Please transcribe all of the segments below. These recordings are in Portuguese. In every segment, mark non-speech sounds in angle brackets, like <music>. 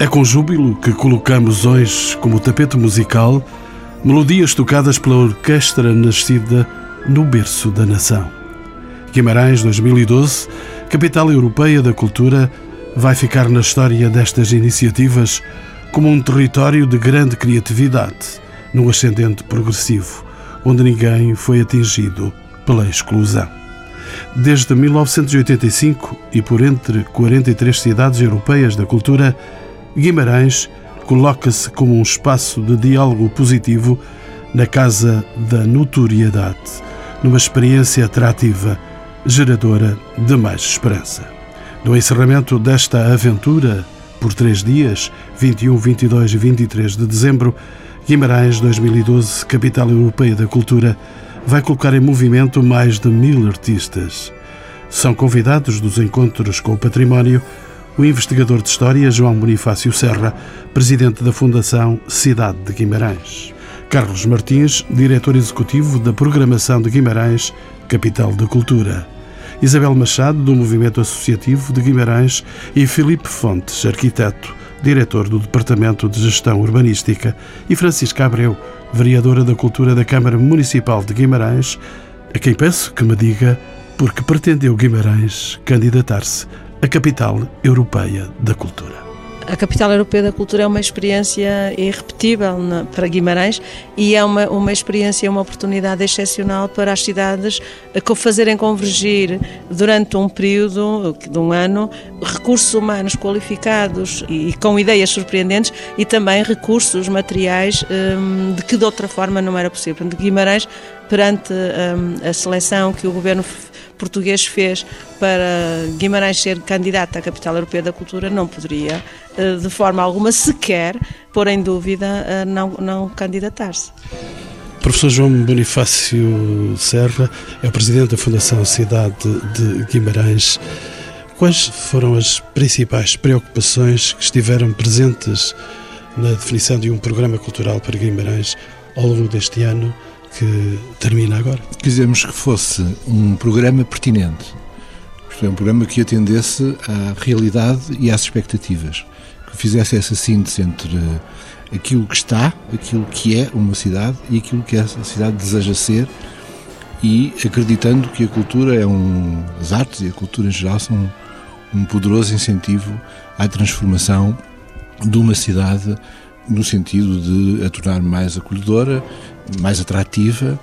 É com júbilo que colocamos hoje como tapete musical melodias tocadas pela orquestra nascida no berço da nação. Guimarães 2012, capital europeia da cultura, vai ficar na história destas iniciativas como um território de grande criatividade, num ascendente progressivo, onde ninguém foi atingido pela exclusão. Desde 1985 e por entre 43 cidades europeias da cultura, Guimarães coloca-se como um espaço de diálogo positivo na Casa da Notoriedade, numa experiência atrativa, geradora de mais esperança. No encerramento desta aventura, por três dias, 21, 22 e 23 de dezembro, Guimarães 2012, capital europeia da cultura, vai colocar em movimento mais de mil artistas. São convidados dos encontros com o património o investigador de História João Bonifácio Serra, presidente da Fundação Cidade de Guimarães. Carlos Martins, diretor executivo da Programação de Guimarães, capital da cultura. Isabel Machado, do Movimento Associativo de Guimarães, e Filipe Fontes, arquiteto, diretor do Departamento de Gestão Urbanística, e Francisca Abreu, vereadora da Cultura da Câmara Municipal de Guimarães, a quem peço que me diga porque pretendeu Guimarães candidatar-se a capital europeia da cultura. A Capital Europeia da Cultura é uma experiência irrepetível para Guimarães e é uma, uma experiência, uma oportunidade excepcional para as cidades fazerem convergir durante um período de um ano recursos humanos qualificados e, com ideias surpreendentes e também recursos materiais hum, de que de outra forma não era possível. Guimarães, perante hum, a seleção que o governo português fez para Guimarães ser candidato à capital europeia da cultura, não poderia, eh, de forma alguma, sequer pôr em dúvida a não, não candidatar-se. Professor João Bonifácio Serra é o presidente da Fundação Cidade de Guimarães. Quais foram as principais preocupações que estiveram presentes na definição de um programa cultural para Guimarães ao longo deste ano que termina agora. Quisemos que fosse um programa pertinente, isto é, um programa que atendesse à realidade e às expectativas, que fizesse essa síntese entre aquilo que está, aquilo que é uma cidade e aquilo que essa cidade deseja ser. E acreditando que a cultura é um, as artes e a cultura em geral são um poderoso incentivo à transformação de uma cidade no sentido de a tornar mais acolhedora, mais atrativa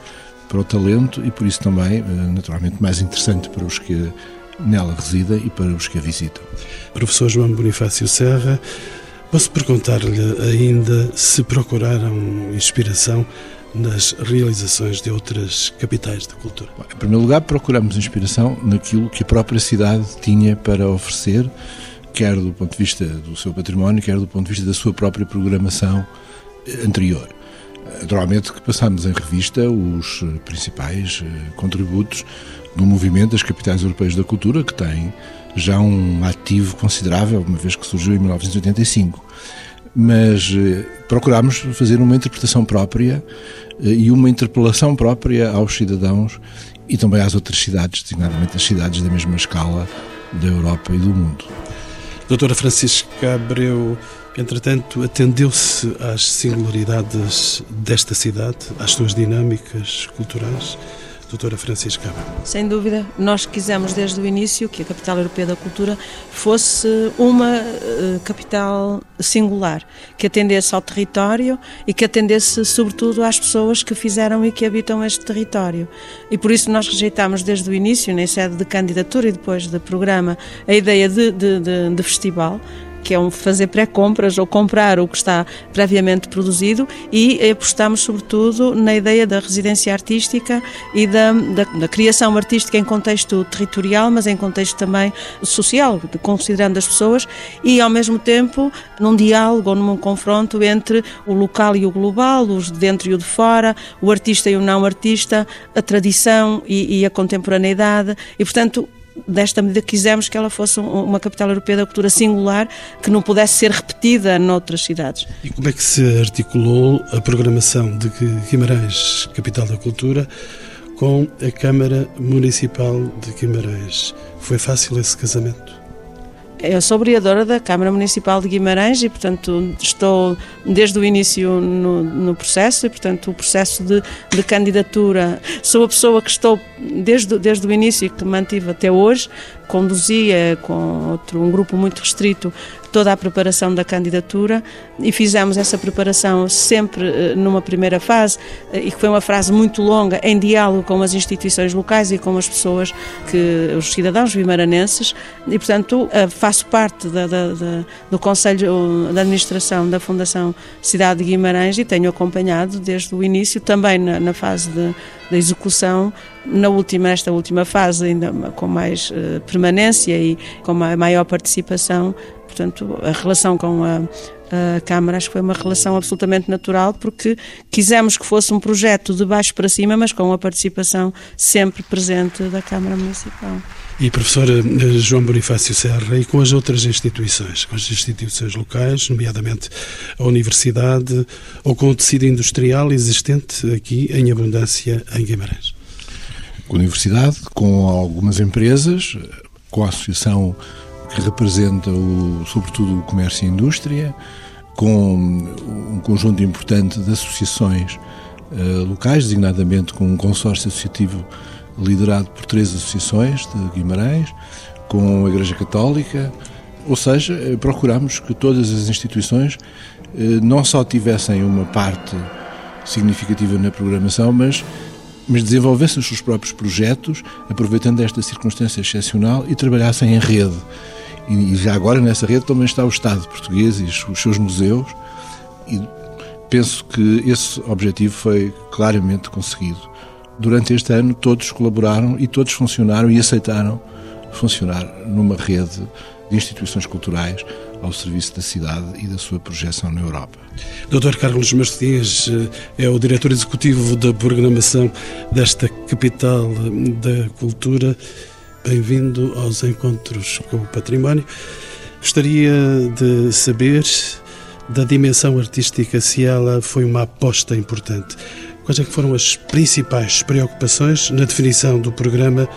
para o talento e por isso também, eh, naturalmente, mais interessante para os que nela residem e para os que a visitam. Professor João Bonifácio Serra, posso perguntar-lhe ainda se procuraram inspiração nas realizações de outras capitais da cultura? Em primeiro lugar, procuramos inspiração naquilo que a própria cidade tinha para oferecer, quer do ponto de vista do seu património, quer do ponto de vista da sua própria programação anterior. Naturalmente que passamos em revista os principais eh, contributos do movimento das capitais europeias da cultura, que tem já um ativo considerável, uma vez que surgiu em 1985. Mas eh, procuramos fazer uma interpretação própria eh, e uma interpelação própria aos cidadãos e também às outras cidades, designadamente as cidades da mesma escala da Europa e do mundo. Doutora Francisca Abreu, entretanto, atendeu-se às singularidades desta cidade, às suas dinâmicas culturais? doutora Francisca. Sem dúvida, nós quisemos desde o início que a capital europeia da cultura fosse uma uh, capital singular, que atendesse ao território e que atendesse sobretudo às pessoas que fizeram e que habitam este território. E por isso nós rejeitamos desde o início, na sede de candidatura e depois de programa, a ideia de, de, de, de festival, que é um fazer pré-compras ou comprar o que está previamente produzido e apostamos sobretudo na ideia da residência artística e da, da, da criação artística em contexto territorial, mas em contexto também social, considerando as pessoas e ao mesmo tempo num diálogo ou num confronto entre o local e o global, os de dentro e o de fora, o artista e o não artista, a tradição e, e a contemporaneidade. E portanto desta medida quisemos que ela fosse uma capital europeia da cultura singular que não pudesse ser repetida noutras cidades. E como é que se articulou a programação de Guimarães, capital da cultura, com a Câmara Municipal de Guimarães? Foi fácil esse casamento? Eu sou vereadora da Câmara Municipal de Guimarães e, portanto, estou desde o início no, no processo e, portanto, o processo de, de, candidatura. Sou a pessoa que estou desde, desde o início e que mantive até hoje, conduzia com outro, um grupo muito restrito toda a preparação da candidatura e fizemos essa preparação sempre eh, numa primeira fase eh, e que foi uma fase muito longa em diálogo com as instituições locais e com as pessoas que os cidadãos vimaranenses. E portanto eh, faço parte da, da, da, do Conselho de Administração da Fundação Cidade de Guimarães e tenho acompanhado desde o início também na, na fase de, de execução na última, nesta última fase, ainda com mais permanência e com maior participação, Portanto, a relação com a, a Câmara acho que foi uma relação absolutamente natural porque quisemos que fosse um projeto de baixo para cima, mas com a participação sempre presente da Câmara Municipal. E professora eh, João Bonifácio Serra, e com as outras instituições, com as instituições locais, nomeadamente a Universidade, ou com o tecido industrial existente aqui em abundância em Guimarães? Com a Universidade, com algumas empresas, com a Associação que representa o, sobretudo o comércio e indústria, com um conjunto importante de associações uh, locais, designadamente com um consórcio associativo liderado por três associações de Guimarães, com a Igreja Católica, ou seja, eh, procuramos que todas as instituições uh, não só tivessem uma parte significativa na programação, mas mas desenvolvessem os seus próprios projetos, aproveitando esta circunstância excepcional e trabalhassem em rede. E já agora nessa rede também está o Estado português e os seus museus. E penso que esse objetivo foi claramente conseguido. Durante este ano, todos colaboraram e todos funcionaram e aceitaram funcionar numa rede de instituições culturais ao serviço da cidade e da sua projeção na Europa. Dr. Carlos Martins eh, é o diretor executivo da programação desta capital da cultura. Bem-vindo aos Encontros com o Património. Gostaria de saber da dimensão artística se ela foi uma aposta importante. Quais é foram as principais preocupações na definição do programa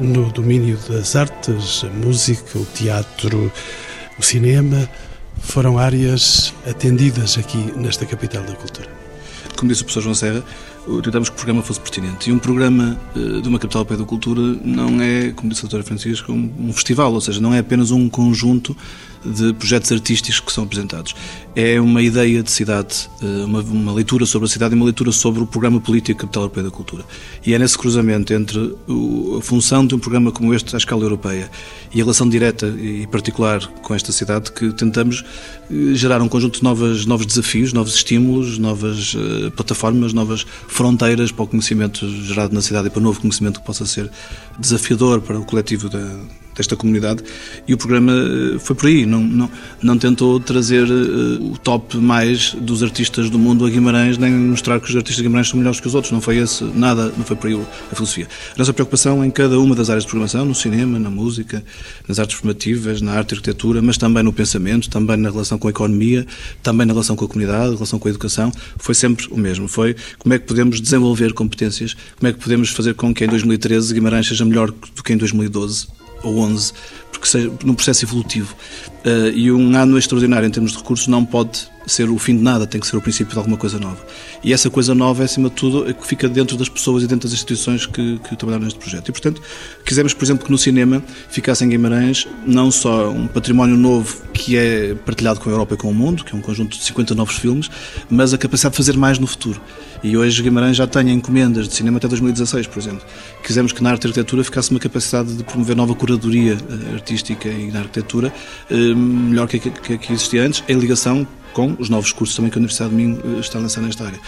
no domínio das artes, a música, o teatro, o cinema? Foram áreas atendidas aqui nesta capital da cultura. Como disse o professor João Serra, tentamos que o programa fosse pertinente. E um programa uh, de uma capital da cultura não é, como disse a doutora Francisco, um, um festival, ou seja, não é apenas um conjunto de projetos artísticos que são apresentados. É uma ideia de cidade, eh, uma, uma, leitura sobre a cidade e uma leitura sobre o programa político Capital Europeia da Cultura. E é nesse cruzamento entre o, a função de um programa como este à escala europeia e a relação direta e particular com esta cidade que tentamos eh, gerar um conjunto de novas, novos desafios, novos estímulos, novas uh, plataformas, novas fronteiras para o conhecimento gerado na cidade e para o novo conhecimento que possa ser desafiador para o coletivo da, desta comunidade e o programa eh, foi por aí, não, não, não tentou trazer uh, o top mais dos artistas do mundo a Guimarães, nem mostrar que os artistas de Guimarães são melhores que os outros, não foi esse, nada, não foi por aí a filosofia. A nossa preocupação é em cada uma das áreas de programação, no cinema, na música, nas artes formativas, na arte e arquitetura, mas também no pensamento, também na relação com a economia, também na relação com a comunidade, relação com a educação, foi sempre o mesmo, foi como é que podemos desenvolver competências, como é que podemos fazer com que em 2013 Guimarães seja melhor do que em 2012 ou 11, porque num processo evolutivo. Uh, e um ano extraordinário em termos de recursos não pode ser o fim de nada, tem que ser o princípio de alguma coisa nova. E essa coisa nova, é, acima de tudo, é que fica dentro das pessoas e dentro das instituições que, que trabalharam neste projeto. E, portanto, quisemos, por exemplo, que no cinema ficasse em Guimarães não só um património novo que é partilhado com a Europa e com o mundo, que é um conjunto de 50 novos filmes, mas a capacidade de fazer mais no futuro. E hoje Guimarães já tem encomendas de cinema até 2016, por exemplo. Quisemos que na arte e arquitetura ficasse uma capacidade de promover nova curadoria eh, artística e na arquitetura, eh, melhor que a que existia antes, em ligação com os novos cursos também que a Universidade de Minho eh, está a lançar nesta área.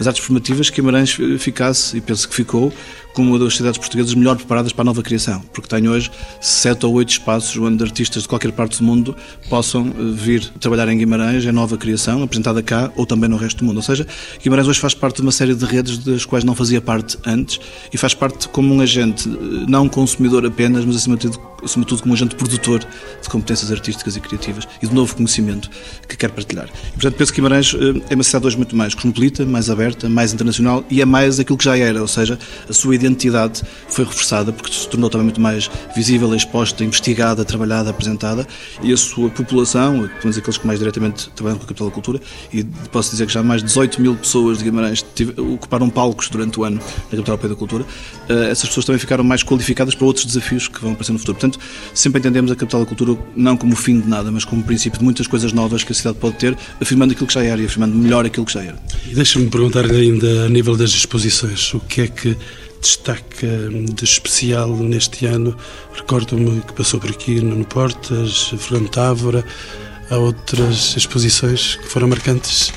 Nas artes formativas, Guimarães ficasse, e penso que ficou, como uma das cidades portuguesas melhor preparadas para a nova criação, porque tem hoje sete ou oito espaços onde artistas de qualquer parte do mundo possam eh, vir trabalhar em Guimarães, em nova criação, apresentada cá ou também no resto do mundo. Ou seja, Guimarães hoje faz parte de uma série de redes das quais não fazia parte antes e faz parte como um agente, eh, não consumidor apenas, mas acima de tudo, acima de tudo como um agente produtor de competências artísticas e criativas e de novo conhecimento que quer partilhar. E, portanto, penso que Guimarães eh, é uma cidade hoje muito mais cosmopolita, mais aberta, aberta, mais internacional e é mais aquilo que já era, ou seja, a sua identidade foi reforçada porque se tornou também muito mais visível, exposta, investigada, trabalhada, apresentada e a sua população, pelo menos aqueles que mais diretamente trabalham com a capital da cultura, e posso dizer que já mais de 18 mil pessoas de Guimarães ocuparam palcos durante o ano na capital europeia da cultura, eh, essas pessoas também ficaram mais qualificadas para outros desafios que vão aparecer no futuro. Portanto, sempre entendemos a capital da cultura não como o fim de nada, mas como o princípio de muitas coisas novas que a cidade pode ter, afirmando aquilo que já era e afirmando melhor aquilo que já era. Deixa-me perguntar-lhe ainda a nível das exposições, o que é que destaca de especial neste ano? Recordo-me que passou por aqui no Portas, Fernando Távora, há outras exposições que foram marcantes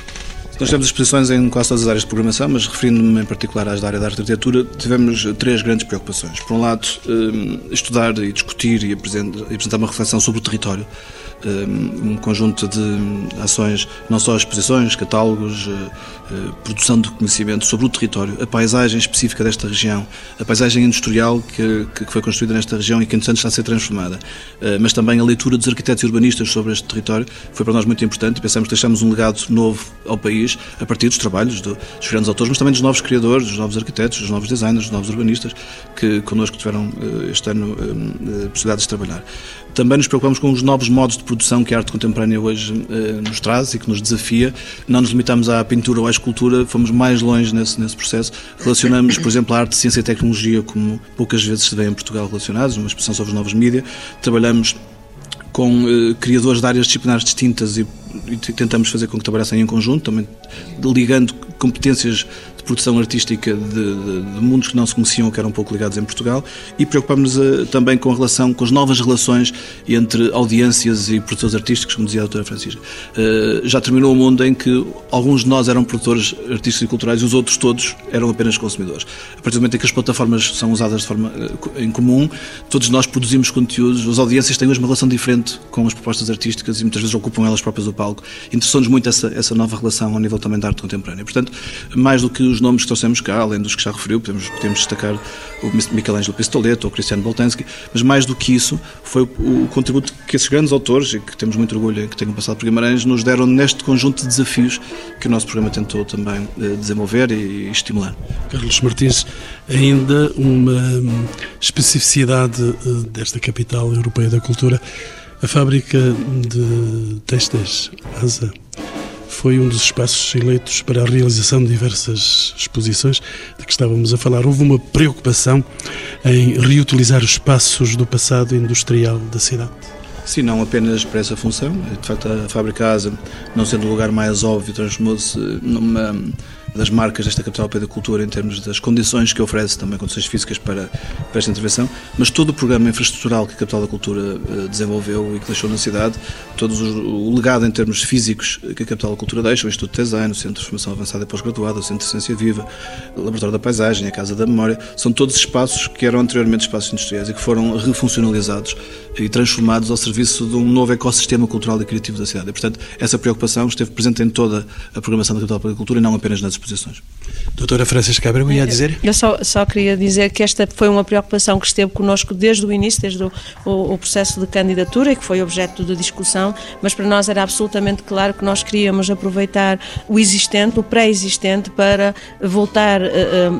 nós temos exposições em quase todas as áreas de programação, mas referindo-me em particular às da área da arquitetura, tivemos três grandes preocupações. Por um lado, eh, estudar e discutir e apresentar uma reflexão sobre o território um conjunto de ações, não só exposições, catálogos, eh, eh, produção de conhecimento sobre o território, a paisagem específica desta região, a paisagem industrial que, que foi construída nesta região e que, entretanto, está a ser transformada, eh, mas também a leitura dos arquitetos e urbanistas sobre este território foi para nós muito importante e pensamos que deixamos um legado novo ao país a partir dos trabalhos dos grandes autores, mas também dos novos criadores, dos novos arquitetos, dos novos designers, dos novos urbanistas que connosco tiveram este ano possibilidades de trabalhar. Também nos preocupamos com os novos modos de produção que a arte contemporânea hoje eh, nos traz e que nos desafia. Não nos limitamos à pintura ou à escultura, fomos mais longe nesse, nesse processo. Relacionamos, por exemplo, a arte, ciência e tecnologia, como poucas vezes se vê em Portugal relacionados, uma exposição sobre os novos mídias. Trabalhamos com eh, criadores de áreas disciplinares distintas e, e, tentamos fazer com que trabalhassem em conjunto, também ligando competências produção artística de, de, de, mundos que não se conheciam, que eram um pouco ligados em Portugal, e preocupamos uh, também com a relação, com as novas relações entre audiências e produtores artísticos, como dizia a doutora Francisca. Uh, já terminou um mundo em que alguns de nós eram produtores artísticos e culturais e os outros todos eram apenas consumidores. A partir do momento em que as plataformas são usadas de forma uh, em comum, todos nós produzimos conteúdos, as audiências têm hoje uma relação diferente com as propostas artísticas e muitas vezes ocupam elas próprias o palco. Interessou-nos muito essa, essa nova relação ao nível também da arte contemporânea. Portanto, mais do que os nomes que trouxemos cá, além dos que já referiu, podemos, podemos destacar o Michelangelo Pistoleto ou Cristiano Boltanski, mas mais do que isso, foi o, o, contributo que esses grandes autores, e que temos muito orgulho em que tenham passado por Guimarães, nos deram neste conjunto de desafios que o nosso programa tentou também eh, desenvolver e, e estimular. Carlos Martins, ainda uma especificidade eh, desta capital europeia da cultura, a fábrica de textos ASA foi um dos espaços eleitos para a realização de diversas exposições de que estávamos a falar. Houve uma preocupação em reutilizar os espaços do passado industrial da cidade. Sim, não apenas para essa função. De facto, a Fábrica Asa, não sendo o lugar mais óbvio, transformou-se numa das marcas desta capital europeia da cultura em termos das condições que oferece, também condições físicas para, para esta intervenção, mas todo o programa infraestrutural que a capital da cultura uh, desenvolveu e que deixou na cidade, todo o, legado em termos físicos que a capital da cultura deixa, o Instituto de Design, o Centro de Formação Avançada e Pós-Graduada, o Centro de Ciência Viva, o Laboratório da Paisagem, a Casa da Memória, são todos espaços que eram anteriormente espaços industriais e que foram refuncionalizados e transformados ao serviço de um novo ecossistema cultural e criativo da cidade. E, portanto, essa preocupação esteve presente em toda a programação da Capital da Cultura e não apenas nas exposições. Doutora Francisca Abreu, ia dizer? Eu só, só queria dizer que esta foi uma preocupação que esteve connosco desde o início, desde o, o, o processo de candidatura e que foi objeto de discussão, mas para nós era absolutamente claro que nós queríamos aproveitar o existente, o pré-existente, para voltar a, eh,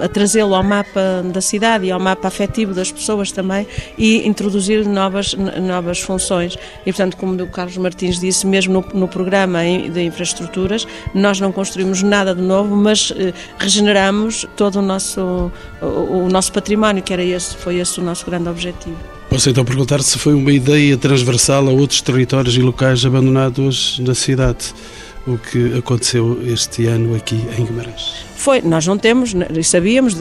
eh, a trazê-lo ao mapa da cidade e ao mapa afetivo das pessoas também e introduzir novas novas funções. E, portanto, como o Carlos Martins disse, mesmo no, no programa de infraestruturas, nós não construímos nada de novo, mas eh, regeneramos todo o nosso, o, o nosso património, que era esse, foi esse o nosso grande objetivo. Posso então perguntar se foi uma ideia transversal a outros territórios e locais abandonados na cidade, o que aconteceu este ano aqui em Guimarães? Foi, nós não temos, sabíamos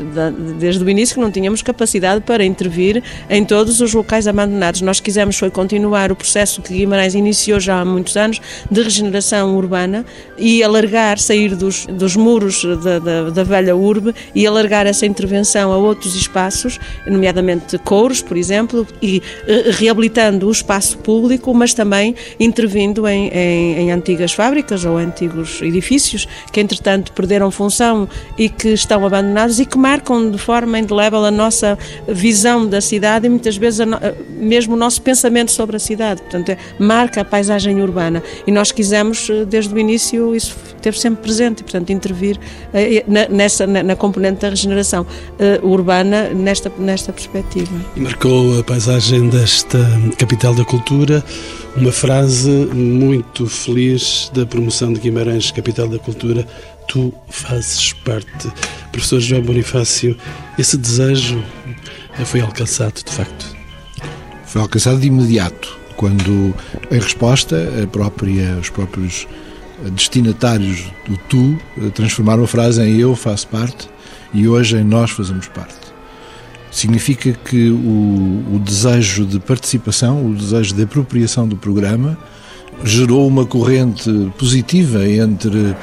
desde o início que não tínhamos capacidade para intervir em todos os locais abandonados. Nós quisemos foi continuar o processo que Guimarães iniciou já há muitos anos de regeneração urbana e alargar, sair dos, dos muros da, da, da velha urbe e alargar essa intervenção a outros espaços, nomeadamente couros, por exemplo, e eh, reabilitando o espaço público, mas também intervindo em, em, em antigas fábricas ou antigos edifícios que, entretanto, perderam função e que estão abandonados e que marcam de forma indelével a nossa visão da cidade e muitas vezes a, mesmo o nosso pensamento sobre a cidade. Portanto, é, marca a paisagem urbana e nós quisemos, eh, desde o início, isso teve sempre presente e, portanto, intervir eh, nessa, na, na componente da regeneração urbana nesta, nesta perspectiva. E marcou a paisagem desta capital da cultura uma frase muito feliz da promoção de Guimarães, capital da cultura. Tu fazes parte. Professor João Bonifácio, esse desejo foi alcançado, de facto? Foi alcançado de imediato, quando, em resposta, própria, os próprios destinatários do tu transformaram a frase em eu faço parte e hoje em nós fazemos parte. Significa que o, o desejo de participação, o desejo de apropriação do programa, gerou uma corrente positiva entre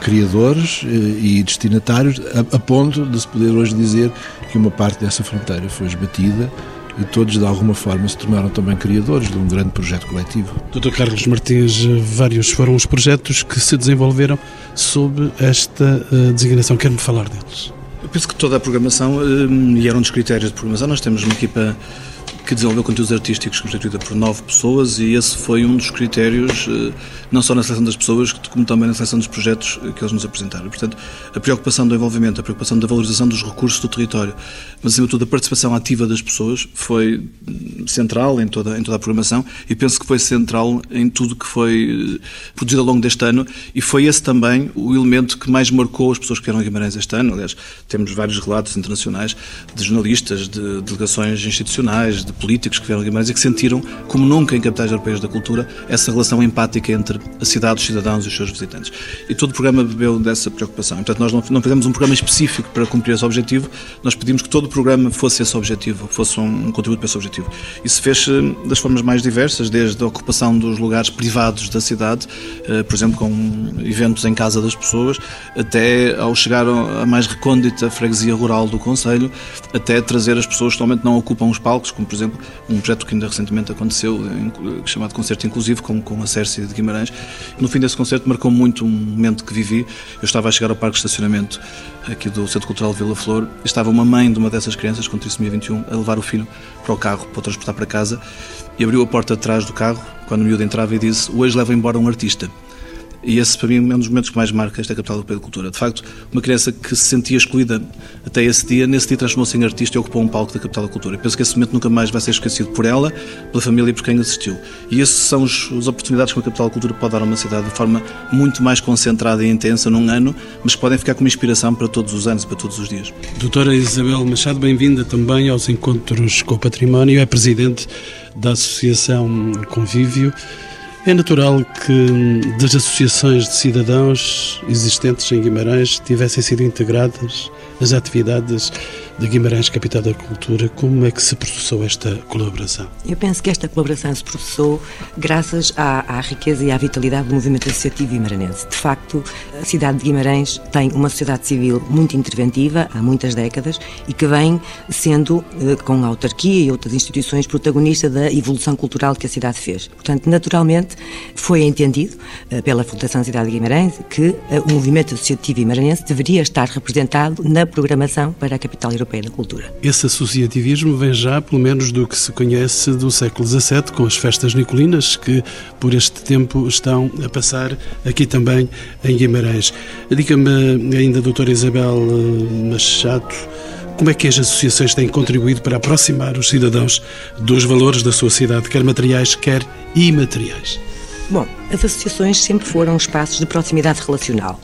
criadores uh, e destinatários, a, a, ponto de se poder hoje dizer que uma parte dessa fronteira foi esbatida e todos, de alguma forma, se tornaram também criadores de um grande projeto coletivo. Dr. Carlos Martins, vários foram os projetos que se desenvolveram sob esta uh, designação. Quer-me falar deles? Eu penso que toda a programação, e era um dos critérios de programação, nós temos uma equipa que desenvolveu conteúdos artísticos constituída por nove pessoas e esse foi um dos critérios, eh, não só na seleção das pessoas, como também na seleção dos projetos eh, que eles nos apresentaram. Portanto, a preocupação do envolvimento, a preocupação da valorização dos recursos do território, mas acima de tudo a participação ativa das pessoas foi hum, central em toda, em toda a programação e penso que foi central em tudo que foi eh, produzido ao longo deste ano e foi esse também o elemento que mais marcou as pessoas que vieram a Guimarães este ano. Aliás, temos vários relatos internacionais de jornalistas, de delegações institucionais, de de políticos que vieram a Guimarães e que sentiram, como nunca em capitais europeias da cultura, essa relação empática entre a cidade, os cidadãos e os seus visitantes. E todo o programa bebeu dessa preocupação. portanto, nós não, não fizemos um programa específico para cumprir esse objetivo, nós pedimos que todo o programa fosse esse objetivo, fosse um, um contributo para esse objetivo. Isso fez eh, das formas mais diversas, desde a ocupação dos lugares privados da cidade, eh, por exemplo, com eventos em casa das pessoas, até ao chegar à mais recôndita freguesia rural do Conselho, até trazer as pessoas que somente não ocupam os palcos, como por exemplo um projeto que ainda recentemente aconteceu, chamado Concerto Inclusivo, com, com a Cércia de Guimarães. No fim desse concerto marcou muito um momento que vivi. Eu estava a chegar ao parque de estacionamento aqui do Centro Cultural Vila Flor estava uma mãe de uma dessas crianças com trissomia 21 a levar o filho para o carro para o transportar para casa e abriu a porta de trás do carro quando o miúdo entrava e disse hoje leva embora um artista. E esse, para mim, é um dos momentos que mais marca esta capital europeia de cultura. De facto, uma criança que se sentia excluída até esse dia, nesse dia transformou-se em artista e ocupou um palco da capital da cultura. E penso que esse momento nunca mais vai ser esquecido por ela, pela família e por quem assistiu. E essas são os, as oportunidades que uma capital da cultura pode dar a uma cidade de forma muito mais concentrada e intensa num ano, mas que podem ficar como inspiração para todos os anos para todos os dias. Doutora Isabel Machado, bem-vinda também aos Encontros com o Património. É presidente da Associação Convívio. É natural que das associações de cidadãos existentes em Guimarães tivessem sido integradas as atividades de Guimarães, capital da cultura. Como é que se processou esta colaboração? Eu penso que esta colaboração se processou graças à, à riqueza e à vitalidade do movimento associativo guimaranense. De facto, a cidade de Guimarães tem uma sociedade civil muito interventiva há muitas décadas e que vem sendo, eh, com a autarquia e outras instituições, protagonista da evolução cultural que a cidade fez. Portanto, naturalmente, foi entendido eh, pela Fundação Cidade de Guimarães que eh, o movimento associativo guimaranense deveria estar representado na programação para a capital europeia da Cultura. Esse associativismo vem já, pelo menos, do que se conhece do século XVII, com as festas nicolinas, que por este tempo estão a passar aqui também em Guimarães. Diga-me ainda, doutora Isabel eh, Machado, como é que as associações têm contribuído para aproximar os cidadãos dos valores da sua cidade, quer materiais, quer imateriais? Bom, as associações sempre foram espaços de proximidade relacional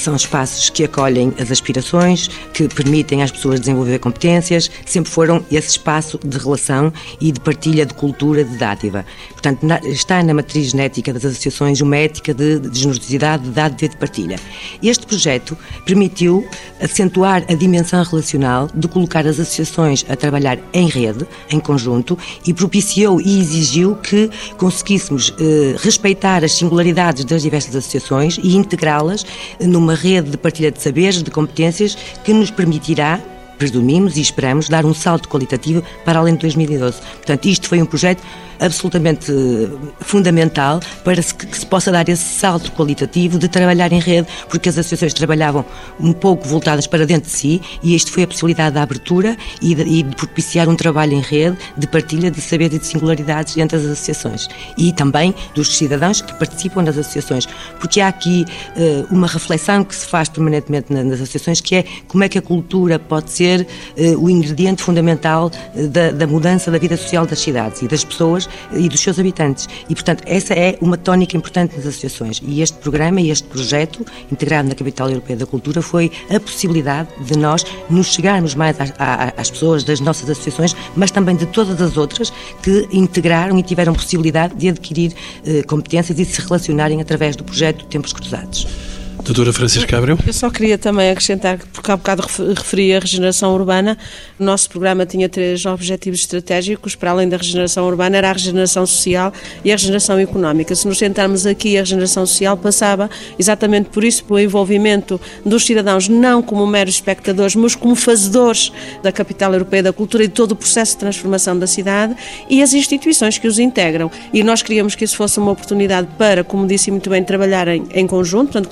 são espaços que acolhem as aspirações, que permitem às pessoas desenvolver competências, sempre foram esse espaço de relação e de partilha de cultura, de dádiva. Portanto, está na matriz genética das associações uma ética de, generosidade, de dádiva e de partilha. Este projeto permitiu acentuar a dimensão relacional de colocar as associações a trabalhar em rede, em conjunto, e propiciou e exigiu que conseguíssemos eh, respeitar as singularidades das diversas associações e integrá-las numa uma rede de partilha de saberes, de competências, que nos permitirá presumimos e esperamos dar um salto qualitativo para além de 2012. Portanto, isto foi um projeto absolutamente eh, fundamental para que se possa dar esse salto qualitativo de trabalhar em rede, porque as associações trabalhavam um pouco voltadas para dentro de si e isto foi a possibilidade da abertura e de, e de propiciar um trabalho em rede de partilha de saberes e de singularidades entre as associações e também dos cidadãos que participam das associações, porque há aqui uh, uma reflexão que se faz permanentemente nas associações que é como é que a cultura pode ser uh, o ingrediente fundamental da, da mudança da vida social das cidades e das pessoas e dos seus habitantes. E, portanto, essa é uma tónica importante nas associações. E este programa e este projeto, integrado na Capital Europeia da Cultura, foi a possibilidade de nós nos chegarmos mais às, às pessoas das nossas associações, mas também de todas as outras que integraram e tiveram possibilidade de adquirir eh, competências e se relacionarem através do projeto Tempos Cruzados. Doutora Francisca Abreu. Eu só queria também acrescentar, porque há bocado referi a regeneração urbana, o nosso programa tinha três objetivos estratégicos, para além da regeneração urbana, era a regeneração social e a regeneração económica. Se nos sentarmos aqui, a regeneração social passava exatamente por isso, pelo envolvimento dos cidadãos, não como meros espectadores, mas como fazedores da capital europeia da cultura e de todo o processo de transformação da cidade e as instituições que os integram. E nós queríamos que isso fosse uma oportunidade para, como disse muito bem, trabalharem em conjunto, portanto,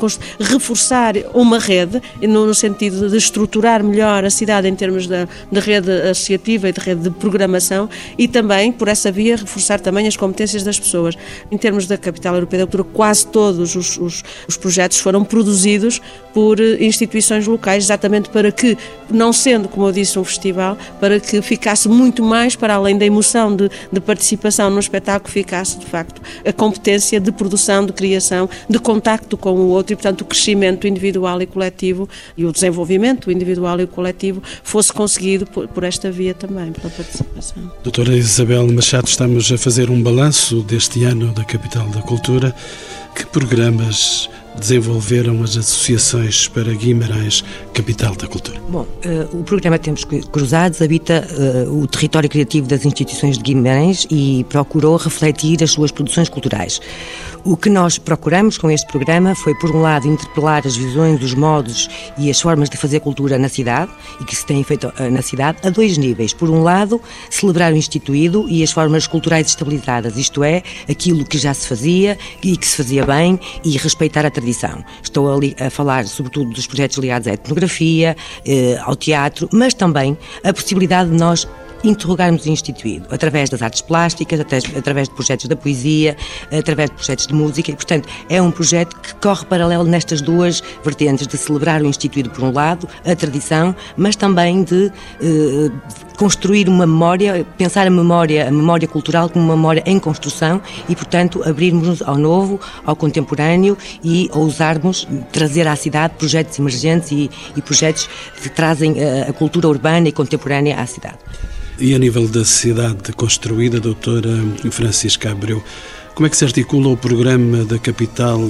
reforçar uma rede, no, sentido de estruturar melhor a cidade em termos da, de rede associativa e de rede de programação e também, por essa via, reforçar também as competências das pessoas. Em termos da Capital Europeia da Cultura, quase todos os, os, os projetos foram produzidos por eh, instituições locais, exatamente para que, não sendo, como eu disse, um festival, para que ficasse muito mais para além da emoção de, de participação no espetáculo, ficasse, de facto, a competência de produção, de criação, de contacto com o outro e, portanto, crescimento individual e coletivo e o desenvolvimento individual e coletivo fosse conseguido por, por esta via também, pela participação. Doutora Isabel Machado, estamos a fazer um balanço deste ano da Capital da Cultura. Que programas desenvolveram as associações para Guimarães, capital da cultura? Bom, uh, o programa Tempos Cruzados habita uh, o território criativo das instituições de Guimarães e procurou refletir as suas produções culturais. O que nós procuramos com este programa foi, por um lado, interpelar as visões, os modos e as formas de fazer cultura na cidade e que se têm feito uh, na cidade a dois níveis. Por um lado, celebrar o instituído e as formas culturais estabilizadas, isto é, aquilo que já se fazia e que se fazia bem e respeitar a tradição. Estou ali a falar, sobretudo, dos projetos ligados à etnografia, eh, ao teatro, mas também a possibilidade de nós interrogarmos o instituído através das artes plásticas, através de projetos da poesia, através de projetos de música e, portanto, é um projeto que corre paralelo nestas duas vertentes de celebrar o instituído por um lado, a tradição, mas também de eh, construir uma memória, pensar a memória, a memória cultural como uma memória em construção e, portanto, abrirmos ao novo, ao contemporâneo e ousarmos trazer à cidade projetos emergentes e, e projetos que trazem a, eh, a cultura urbana e contemporânea à cidade. E a nível da cidade construída, doutora Francisca Abreu, como é que se articula o programa da capital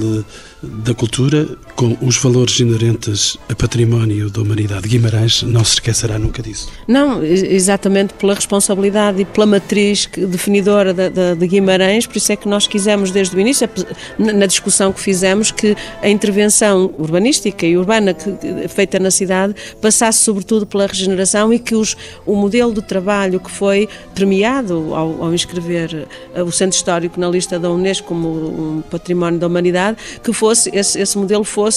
da cultura com os valores inerentes a património da humanidade. Guimarães não se esquecerá nunca disso. Não, exatamente pela responsabilidade e pela matriz definidora de, Guimarães, por isso é que nós quisemos desde o início, na discussão que fizemos, que a intervenção urbanística e urbana que, feita na cidade passasse sobretudo pela regeneração e que os, o modelo de trabalho que foi premiado ao, ao inscrever eh, o Centro Histórico na lista da Unesco como um património da humanidade, que fosse esse, esse modelo fosse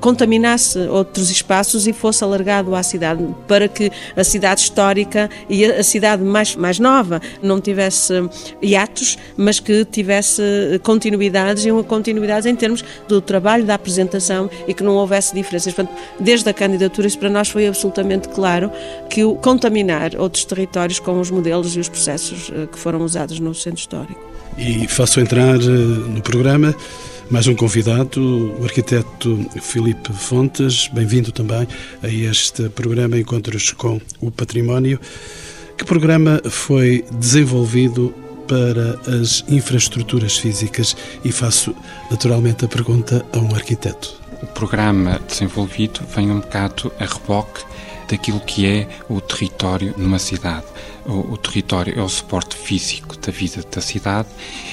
contaminasse outros espaços e fosse alargado à cidade para que a cidade histórica e a, a cidade mais mais nova não tivesse hiatos, mas que tivesse continuidades e uma continuidade em termos do trabalho da apresentação e que não houvesse diferenças. Portanto, desde a candidatura isso para nós foi absolutamente claro que o contaminar outros territórios com os modelos e os processos eh, que foram usados no centro histórico. E faço entrar eh, no programa mais um convidado, o arquiteto Filipe Fontes. Bem-vindo também a este programa Encontros com o Património. Que programa foi desenvolvido para as infraestruturas físicas? E faço naturalmente a pergunta a um arquiteto. O programa desenvolvido vem um bocado a reboque daquilo que é o território numa cidade. O, o, território é o suporte físico da vida da cidade,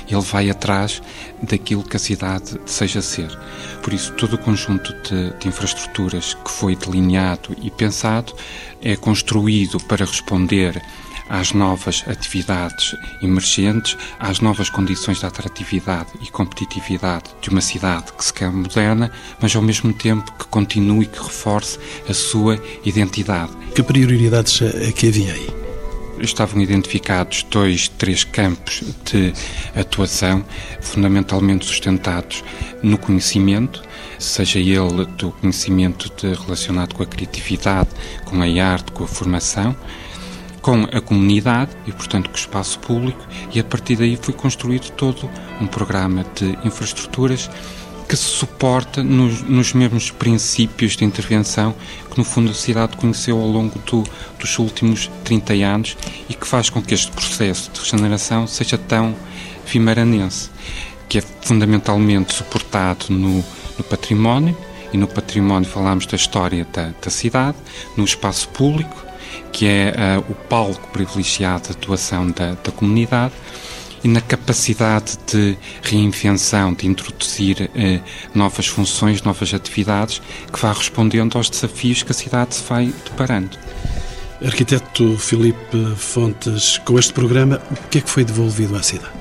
ele vai atrás daquilo que a cidade deseja ser. Por isso, todo o conjunto de, de infraestruturas que foi delineado e pensado é construído para responder às novas atividades emergentes, às novas condições de atratividade e competitividade de uma cidade que se quer moderna, mas ao mesmo tempo que continue e que reforce a sua identidade. Que prioridades é que havia aí? Estavam identificados dois, três campos de atuação, fundamentalmente sustentados no conhecimento, seja ele do conhecimento de, relacionado com a criatividade, com a arte, com a formação, com a comunidade e, portanto, com o espaço público, e a partir daí foi construído todo um programa de infraestruturas que se suporta nos, nos mesmos princípios de intervenção que, no fundo, a cidade conheceu ao longo do, dos últimos 30 anos e que faz com que este processo de regeneração seja tão vimaranense, que é fundamentalmente suportado no, no património, e no património falamos da história da, da cidade, no espaço público, que é uh, o palco privilegiado de atuação da, da comunidade e na capacidade de reinvenção, de introduzir uh, novas funções, novas atividades que vá respondendo aos desafios que a cidade se vai deparando. Arquiteto Filipe Fontes, com este programa, o que é que foi devolvido à cidade?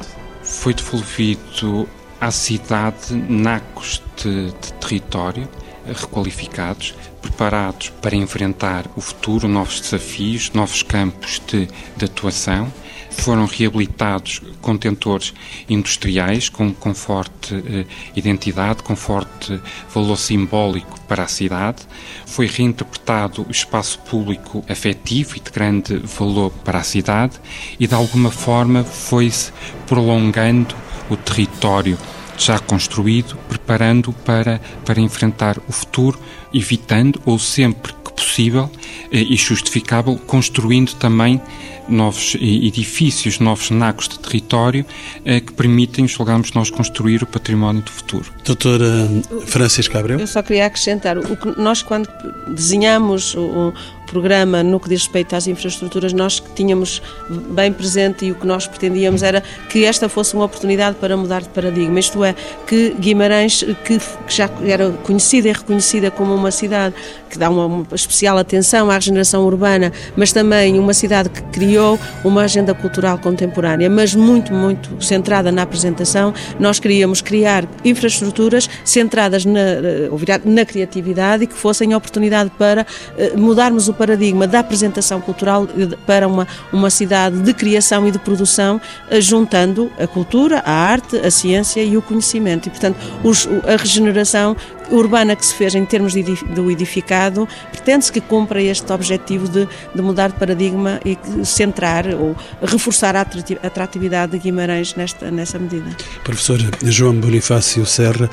Foi devolvido à cidade nacos de, de território requalificados, preparados para enfrentar o futuro, novos desafios, novos campos de, de atuação. Foram reabilitados contentores industriais com, com forte eh, identidade, com forte valor simbólico para a cidade. Foi reinterpretado o espaço público afetivo e de grande valor para a cidade e, de alguma forma, foi-se prolongando o território já construído, preparando para, para enfrentar o futuro, evitando ou sempre que possível eh, e justificável, construindo também novos edifícios, novos nacos de território eh, que permitem, julgamos nós, construir o património do futuro. Doutora Francisca Abreu? Eu só queria acrescentar, o que nós quando desenhamos o, programa no que diz respeito às infraestruturas, nós tínhamos bem presente e o que nós pretendíamos era que esta fosse uma oportunidade para mudar de paradigma, isto é, que Guimarães, que, já era conhecida e reconhecida como uma cidade que dá uma, uma especial atenção à regeneração urbana, mas também uma cidade que criou uma agenda cultural contemporânea, mas muito, muito centrada na apresentação, nós queríamos criar infraestruturas centradas na, eh, na criatividade e que fossem oportunidade para eh, mudarmos o paradigma da apresentação cultural para uma, uma cidade de criação e de produção, eh, juntando a cultura, a arte, a ciência e o conhecimento. E, portanto, os, a regeneração urbana que se fez em termos de, do edificado, pretende-se que cumpra este objetivo de, de, mudar de paradigma e centrar ou reforçar a atratividade de Guimarães nesta, nessa medida. Professor João Bonifácio Serra,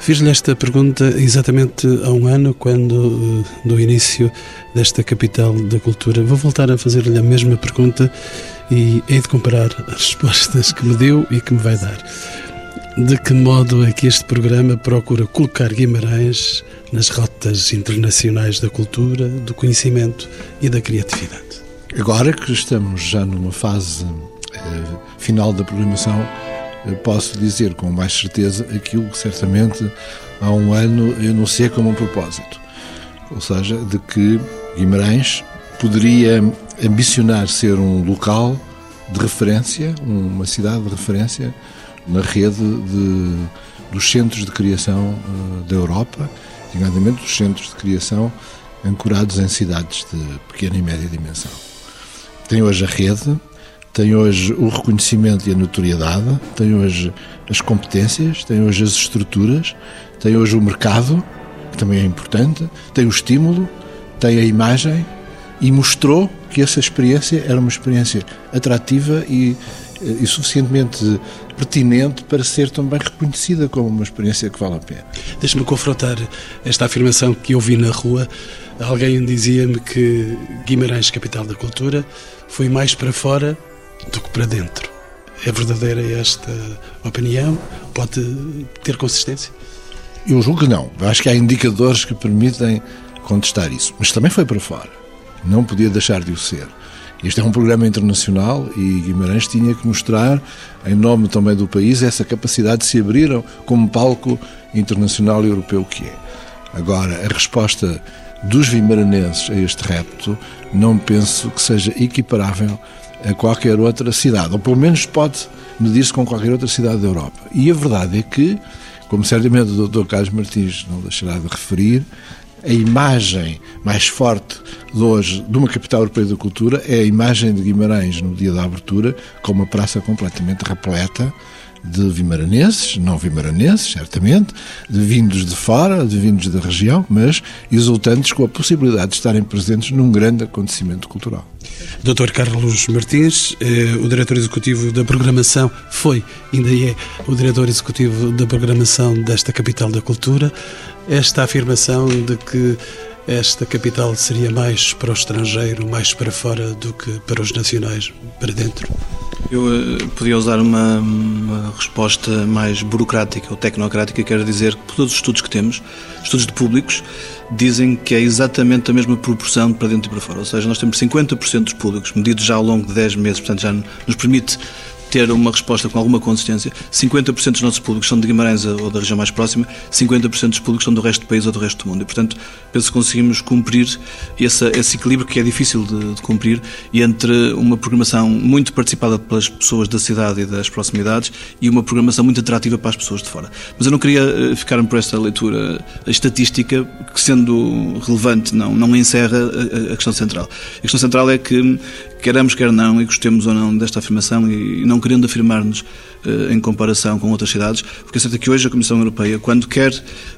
Fiz-lhe esta pergunta exatamente há um ano, quando, do início desta capital da cultura. Vou voltar a fazer-lhe a mesma pergunta e hei de comparar <laughs> as respostas que me deu e que me vai dar. De que modo é que este programa procura colocar Guimarães nas rotas internacionais da cultura, do conhecimento e da criatividade? Agora que estamos já numa fase eh, final da programação, posso dizer com mais certeza aquilo que certamente há um ano eu enunciei como um propósito. Ou seja, de que Guimarães poderia ambicionar ser um local de referência, uma cidade de referência na rede de, dos centros de criação eh, da Europa, nomeadamente dos centros de criação ancorados em cidades de pequena e média dimensão. Tem hoje a rede, tem hoje o reconhecimento e a notoriedade, tem hoje as competências, tem hoje as estruturas, tem hoje o mercado, que também é importante, tem o estímulo, tem a imagem e mostrou que essa experiência era uma experiência atrativa e, e suficientemente pertinente para ser também reconhecida como uma experiência que vale a pena. Deixe-me confrontar esta afirmação que eu vi na rua. Alguém dizia-me que Guimarães, capital da cultura, foi mais para fora do que para dentro. É verdadeira esta opinião? Pode ter consistência? Eu julgo que não. Acho que há indicadores que permitem contestar isso. Mas também foi para fora. Não podia deixar de o ser. Este é um programa internacional e Guimarães tinha que mostrar, em nome também do país, essa capacidade de se abrir como palco internacional e europeu que é. Agora, a resposta dos vimaranenses a este repto não penso que seja equiparável a qualquer outra cidade, ou pelo menos pode medir-se com qualquer outra cidade da Europa. E a verdade é que, como certamente o Dr. Carlos Martins não deixará de referir, a imagem mais forte de hoje de uma capital europeia da cultura é a imagem de Guimarães no dia da abertura, com uma praça completamente repleta de vimaranenses, não vimaranenses, certamente, de vindos de fora, de vindos da região, mas exultantes com a possibilidade de estarem presentes num grande acontecimento cultural. Dr. Carlos Martins, eh, o diretor executivo da programação, foi, ainda é, o diretor executivo da programação desta capital da cultura. Esta afirmação de que esta capital seria mais para o estrangeiro, mais para fora do que para os nacionais, para dentro? Eu uh, podia usar uma, uma, resposta mais burocrática ou tecnocrática, quero dizer que todos os estudos que temos, estudos de públicos, dizem que é exatamente a mesma proporção para dentro e para fora. Ou seja, nós temos 50% dos públicos, medidos já ao longo de 10 meses, portanto já nos permite ter uma resposta com alguma consistência. 50% dos nossos públicos são de Guimarães ou da região mais próxima, 50% dos públicos são do resto do país ou do resto do mundo. E, portanto, penso que conseguimos cumprir esse, esse equilíbrio que é difícil de, de, cumprir entre uma programação muito participada pelas pessoas da cidade e das proximidades e uma programação muito atrativa para as pessoas de fora. Mas eu não queria eh, ficar-me por esta leitura estatística, que sendo relevante não, não encerra a, a questão central. A questão central é que queremos, quer não, e gostemos ou não desta afirmação, e não querendo afirmar-nos uh, em comparação com outras cidades, porque é certo que hoje a Comissão Europeia, quando quer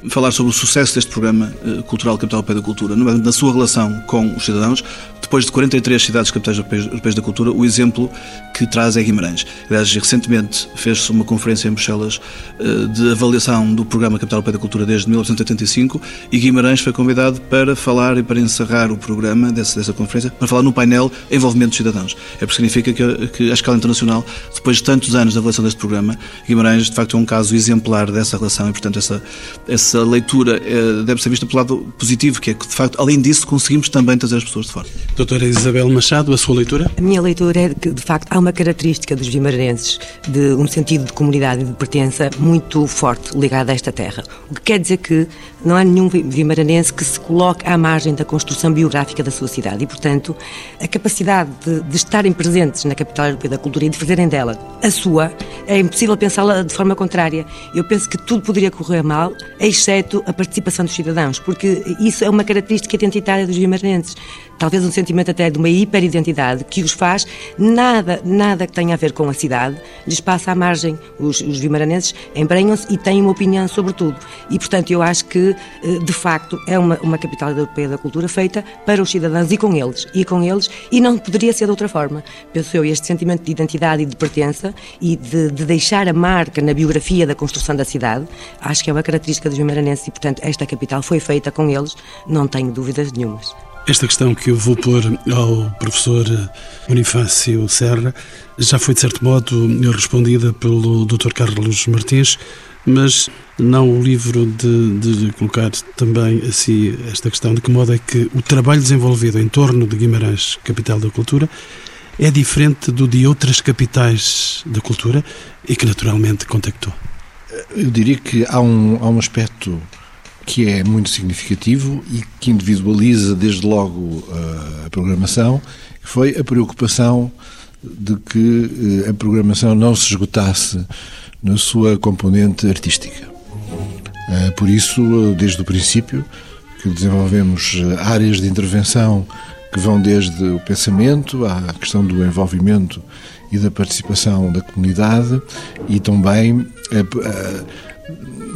falar sobre o sucesso deste programa uh, cultural Capital Europeia da Cultura, na sua relação com os cidadãos, depois de 43 cidades capitais europeias da cultura, o exemplo que traz é Guimarães. Aliás, recentemente fez-se uma conferência em Bruxelas uh, de avaliação do programa Capital Europeia da Cultura desde 1985 e Guimarães foi convidado para falar e para encerrar o programa dessa, dessa conferência, para falar no painel envolvimento dos cidadãos. É porque significa que, que, a escala internacional, depois de tantos anos de avaliação deste programa, Guimarães de facto é um caso exemplar dessa relação e, portanto, essa, essa leitura é, deve ser vista pelo lado positivo, que é que, de facto, além disso, conseguimos também trazer as pessoas de fora. Doutora Isabel Machado, a sua leitura? A minha leitura é que, de facto, há uma característica dos vimarenses de um sentido de comunidade e de pertença muito forte ligado a esta terra. O que quer dizer que não há nenhum vimaranense que se coloque à margem da construção biográfica da sua cidade e, portanto, a capacidade de, de, estarem presentes na capital europeia da cultura e de fazerem dela a sua, é impossível pensá-la de forma contrária. Eu penso que tudo poderia correr mal, exceto a participação dos cidadãos, porque isso é uma característica identitária dos vimaranenses. Talvez um sentimento até de uma hiperidentidade que os faz nada, nada que tenha a ver com a cidade, lhes passa à margem. Os, os vimaranenses embrenham-se e têm uma opinião sobre tudo. E, portanto, eu acho que, eh, de facto, é uma, uma capital europeia da cultura feita para os cidadãos e com eles. E com eles, e não poderia ser de outra forma. Penso eu, este sentimento de identidade e de pertença e de, de deixar a marca na biografia da construção da cidade, acho que é uma característica dos vimaranenses e, portanto, esta capital foi feita com eles, não tenho dúvidas nenhumas. Esta questão que eu vou pôr ao professor Bonifácio Serra já foi, de certo modo, respondida pelo Dr. Carlos Martins, mas não o livro de, de colocar também assim esta questão de que modo é que o trabalho desenvolvido em torno de Guimarães, capital da cultura, é diferente do de outras capitais da cultura e que naturalmente contactou. Eu diria que há um, há um aspecto que é muito significativo e que individualiza desde logo eh, a programação, que foi a preocupação de que eh, a programação não se esgotasse na sua componente artística. Eh, por isso, desde o princípio, que desenvolvemos áreas de intervenção que vão desde o pensamento à questão do envolvimento e da participação da comunidade e também,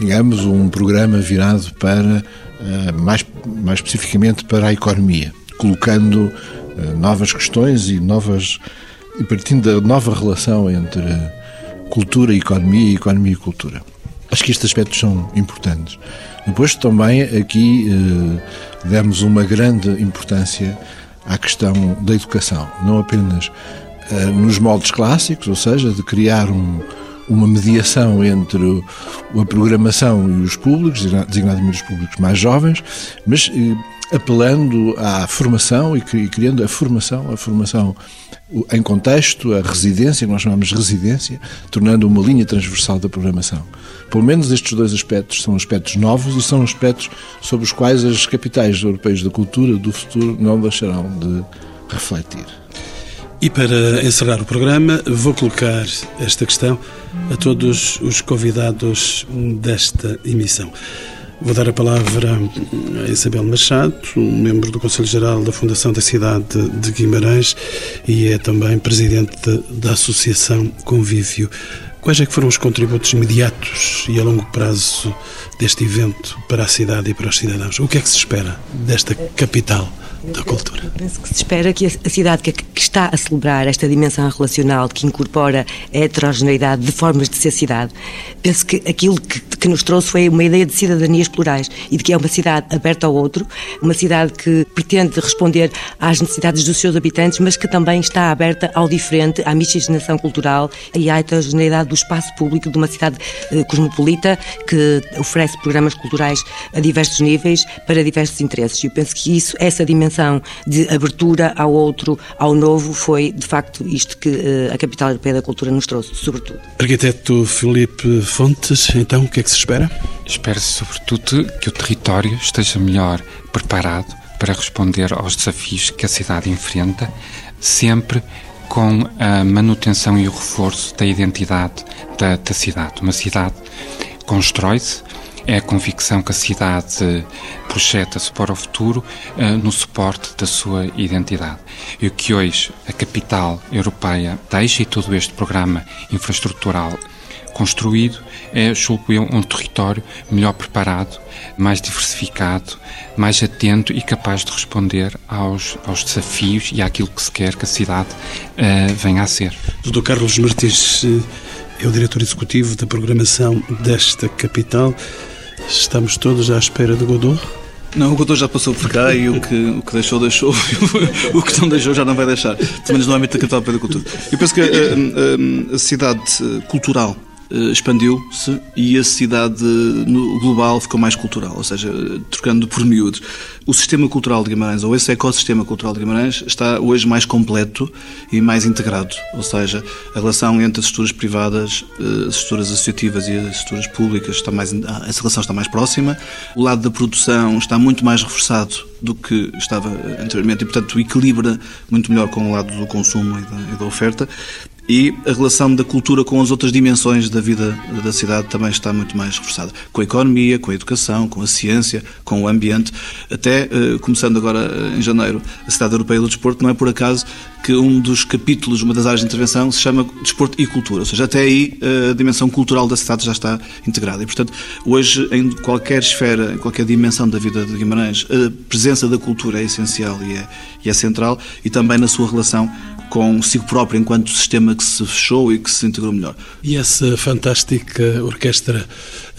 digamos, um programa virado para, mais, mais especificamente, para a economia, colocando novas questões e novas e partindo da nova relação entre cultura e economia e economia e cultura. Acho que estes aspectos são importantes. Depois também aqui eh, demos uma grande importância à questão da educação, não apenas eh, nos moldes clássicos, ou seja, de criar um, uma mediação entre a programação e os públicos, designadamente os públicos mais jovens, mas eh, apelando à formação e criando a formação, a formação em contexto, a residência, que nós chamamos de residência, tornando uma linha transversal da programação. Pelo menos estes dois aspectos são aspectos novos e são aspectos sobre os quais as capitais europeias da cultura do futuro não deixarão de refletir. E para encerrar o programa, vou colocar esta questão a todos os convidados desta emissão. Vou dar a palavra a Isabel Machado, membro do Conselho Geral da Fundação da Cidade de Guimarães e é também presidente da Associação Convívio. Quais é que foram os contributos imediatos e a longo prazo deste evento para a cidade e para os cidadãos? O que é que se espera desta capital? Da cultura. Eu penso que se espera que a cidade que, está a celebrar esta dimensão relacional que incorpora a heterogeneidade de formas de ser cidade, penso que aquilo que, que nos trouxe foi uma ideia de cidadanias plurais e de que é uma cidade aberta ao outro, uma cidade que pretende responder às necessidades dos seus habitantes, mas que também está aberta ao diferente, à miscigenação cultural e à heterogeneidade do espaço público de uma cidade eh, cosmopolita que oferece programas culturais a diversos níveis para diversos interesses. E eu penso que isso, essa dimensão dimensão de abertura ao outro, ao novo, foi de facto isto que eh, a Capital Europeia da Cultura nos trouxe, sobretudo. Arquiteto Filipe Fontes, então o que é que se espera? Espera-se sobretudo que o território esteja melhor preparado para responder aos desafios que a cidade enfrenta, sempre com a manutenção e o reforço da identidade da, da cidade. Uma cidade constrói-se é a convicção que a cidade projeta-se para o futuro uh, no suporte da sua identidade. E o que hoje a capital europeia deixa e todo este programa infraestrutural construído é, julgo eu, um território melhor preparado, mais diversificado, mais atento e capaz de responder aos, aos desafios e àquilo que se quer que a cidade uh, venha a ser. Dr. Carlos Martins eh, é o diretor executivo da programação desta capital. Estamos todos à espera de Godot? Não, o Godot já passou por cá e o que, o que deixou, deixou. <laughs> o que não deixou já não vai deixar. Pelo menos no âmbito da capital da cultura. Eu penso que a, a, a cidade cultural eh, expandiu-se e a cidade global ficou mais cultural, ou seja, trocando por miúdos. O sistema cultural de Guimarães, ou esse ecossistema cultural de Guimarães, está hoje mais completo e mais integrado, ou seja, a relação entre as estruturas privadas, eh, as estruturas associativas e as estruturas públicas, está mais, ah, essa relação está mais próxima. O lado da produção está muito mais reforçado do que estava anteriormente e, portanto, equilibra muito melhor com o lado do consumo e da, e da oferta e a relação da cultura com as outras dimensões da vida da cidade também está muito mais reforçada. Com a economia, com a educação, com a ciência, com o ambiente. Até, eh, começando agora eh, em janeiro, a Cidade Europeia do Desporto, não é por acaso que um dos capítulos, uma das áreas de intervenção, se chama Desporto e Cultura. Ou seja, até aí eh, a dimensão cultural da cidade já está integrada. E, portanto, hoje, em qualquer esfera, em qualquer dimensão da vida de Guimarães, a presença da cultura é essencial e é, e é central, e também na sua relação consigo próprio enquanto sistema que se fechou e que se integrou melhor. E essa fantástica orquestra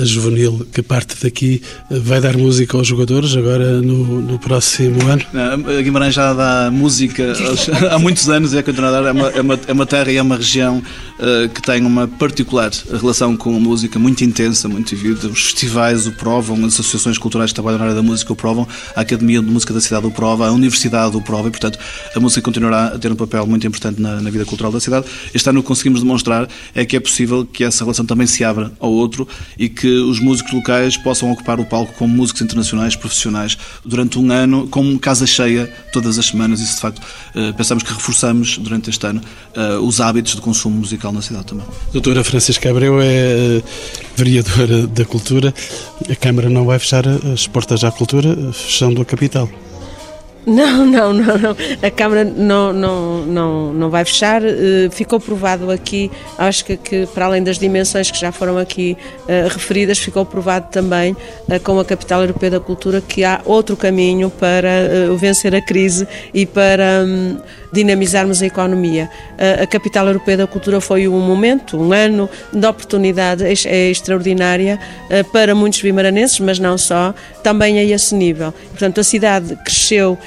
juvenil que parte daqui vai dar música aos jogadores agora no, no próximo ano? A Guimarães já dá música <laughs> há muitos anos e é continuar a dar. É uma, é uma, é terra e é uma região uh, que tem uma particular relação com a música muito intensa, muito vivida. Os festivais o provam, as associações culturais que trabalham na área da música o provam, a Academia de Música da Cidade o prova, a Universidade o prova e, portanto, a música continuará a ter um papel muito importante na, na vida cultural da cidade. Este ano o que conseguimos demonstrar é que é possível que essa relação também se abra ao outro e que os músicos locais possam ocupar o palco como músicos internacionais profissionais durante um ano, com casa cheia todas as semanas. Isso, de facto, eh, pensamos que reforçamos durante este ano eh, os hábitos de consumo musical na cidade também. Doutora Francisca Abreu é eh, vereadora da Cultura. A Câmara não vai fechar as portas à cultura, fechando a capital. Não, <laughs> não, não, não. A Câmara não, não, não, não vai fechar. Uh, ficou provado aqui, acho que, que, para além das dimensões que já foram aqui uh, referidas, ficou provado também uh, com a Capital Europeia da Cultura que há outro caminho para vencer a crise e para um, dinamizarmos a economia. a Capital Europeia da Cultura foi um momento, um ano de oportunidade é extraordinária para muitos bimaranenses, mas não só, também a esse nível. Portanto, a cidade cresceu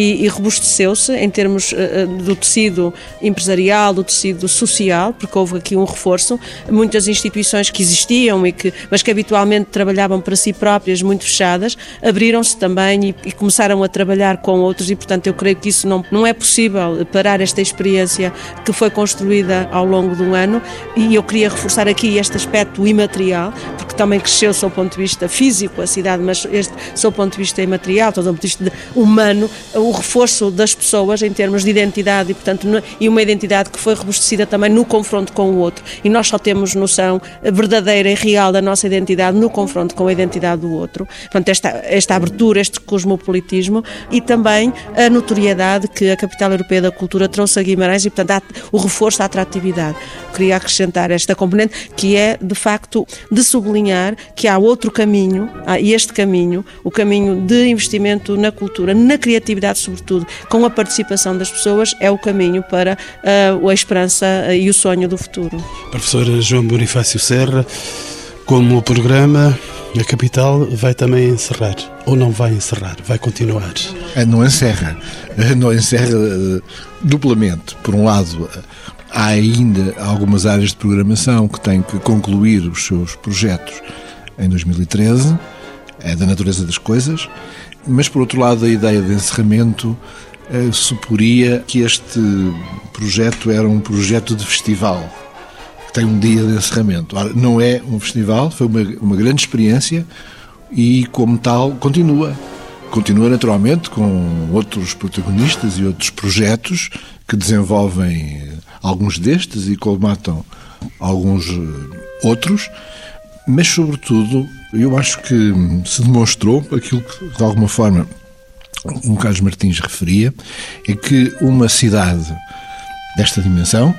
e, e robusteceu-se em termos uh, do tecido empresarial, do tecido social, porque houve aqui um reforço. Muitas instituições que existiam e que, mas que habitualmente trabalhavam para si próprias, muito fechadas, abriram-se também e, e, começaram a trabalhar com outros e, portanto, eu creio que isso não, não é possível parar esta experiência que foi construída ao longo um ano e eu queria reforçar aqui este aspecto imaterial, porque também cresceu sob o ponto de vista físico a cidade, mas este sob o ponto de vista imaterial, sob o ponto de vista humano, o reforço das pessoas em termos de identidade e, portanto, e uma identidade que foi robustecida também no confronto com o outro. E nós só temos noção verdadeira e real da nossa identidade no confronto com a identidade do outro. Portanto, esta, esta abertura, este cosmopolitismo e também a notoriedade que a Capital Europeia da Cultura trouxe a Guimarães e, portanto, o reforço da atratividade. Queria acrescentar esta componente que é, de facto, de sublinhar que há outro caminho, e este caminho, o caminho de investimento na cultura, na criatividade, sobretudo, com a participação das pessoas, é o caminho para uh, a esperança e o sonho do futuro. Professora João Bonifácio Serra, como o programa a capital vai também encerrar ou não vai encerrar, vai continuar? É, não encerra, não encerra duplamente. Por um lado, há ainda algumas áreas de programação que têm que concluir os seus projetos em 2013, é da natureza das coisas, mas por outro lado, a ideia de encerramento uh, suporia que este projeto era um projeto de festival, que tem um dia de encerramento. Ora, não é um festival, foi uma, uma grande experiência e, como tal, continua. Continua naturalmente com outros protagonistas e outros projetos que desenvolvem alguns destes e colmatam alguns eh, outros, mas, sobretudo, eu acho que se demonstrou aquilo que, de alguma forma, o Carlos Martins referia, é que uma cidade desta dimensão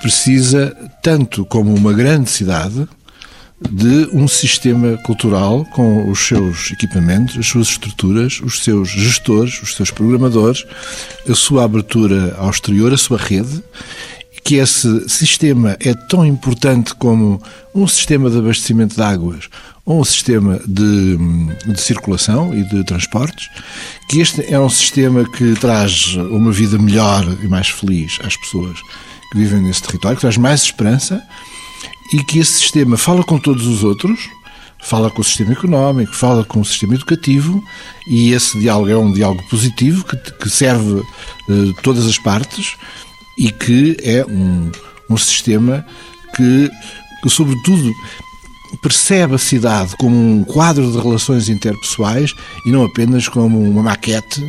precisa, tanto como uma grande cidade, de um sistema cultural com os seus equipamentos, as suas estruturas, os seus gestores, os seus programadores, a sua abertura ao exterior, a sua rede, que esse sistema é tão importante como um sistema de abastecimento de águas ou um sistema de, de circulação e de transportes, que este é um sistema que traz uma vida melhor e mais feliz às pessoas que vivem nesse território, que traz mais esperança e que esse sistema fala com todos os outros, fala com o sistema económico, fala com o sistema educativo e esse diálogo é um diálogo positivo que, que serve uh, todas as partes e que é um, um sistema que, que, sobretudo, percebe a cidade como um quadro de relações interpessoais e não apenas como uma maquete,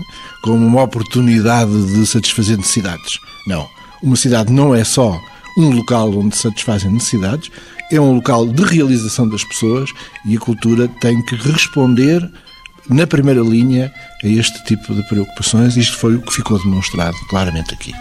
como uma oportunidade de satisfazer necessidades. Não. Uma cidade não é só um local onde se satisfazem necessidades, é um local de realização das pessoas e a cultura tem que responder na primeira linha a este tipo de preocupações. Isto foi o que ficou demonstrado claramente aqui.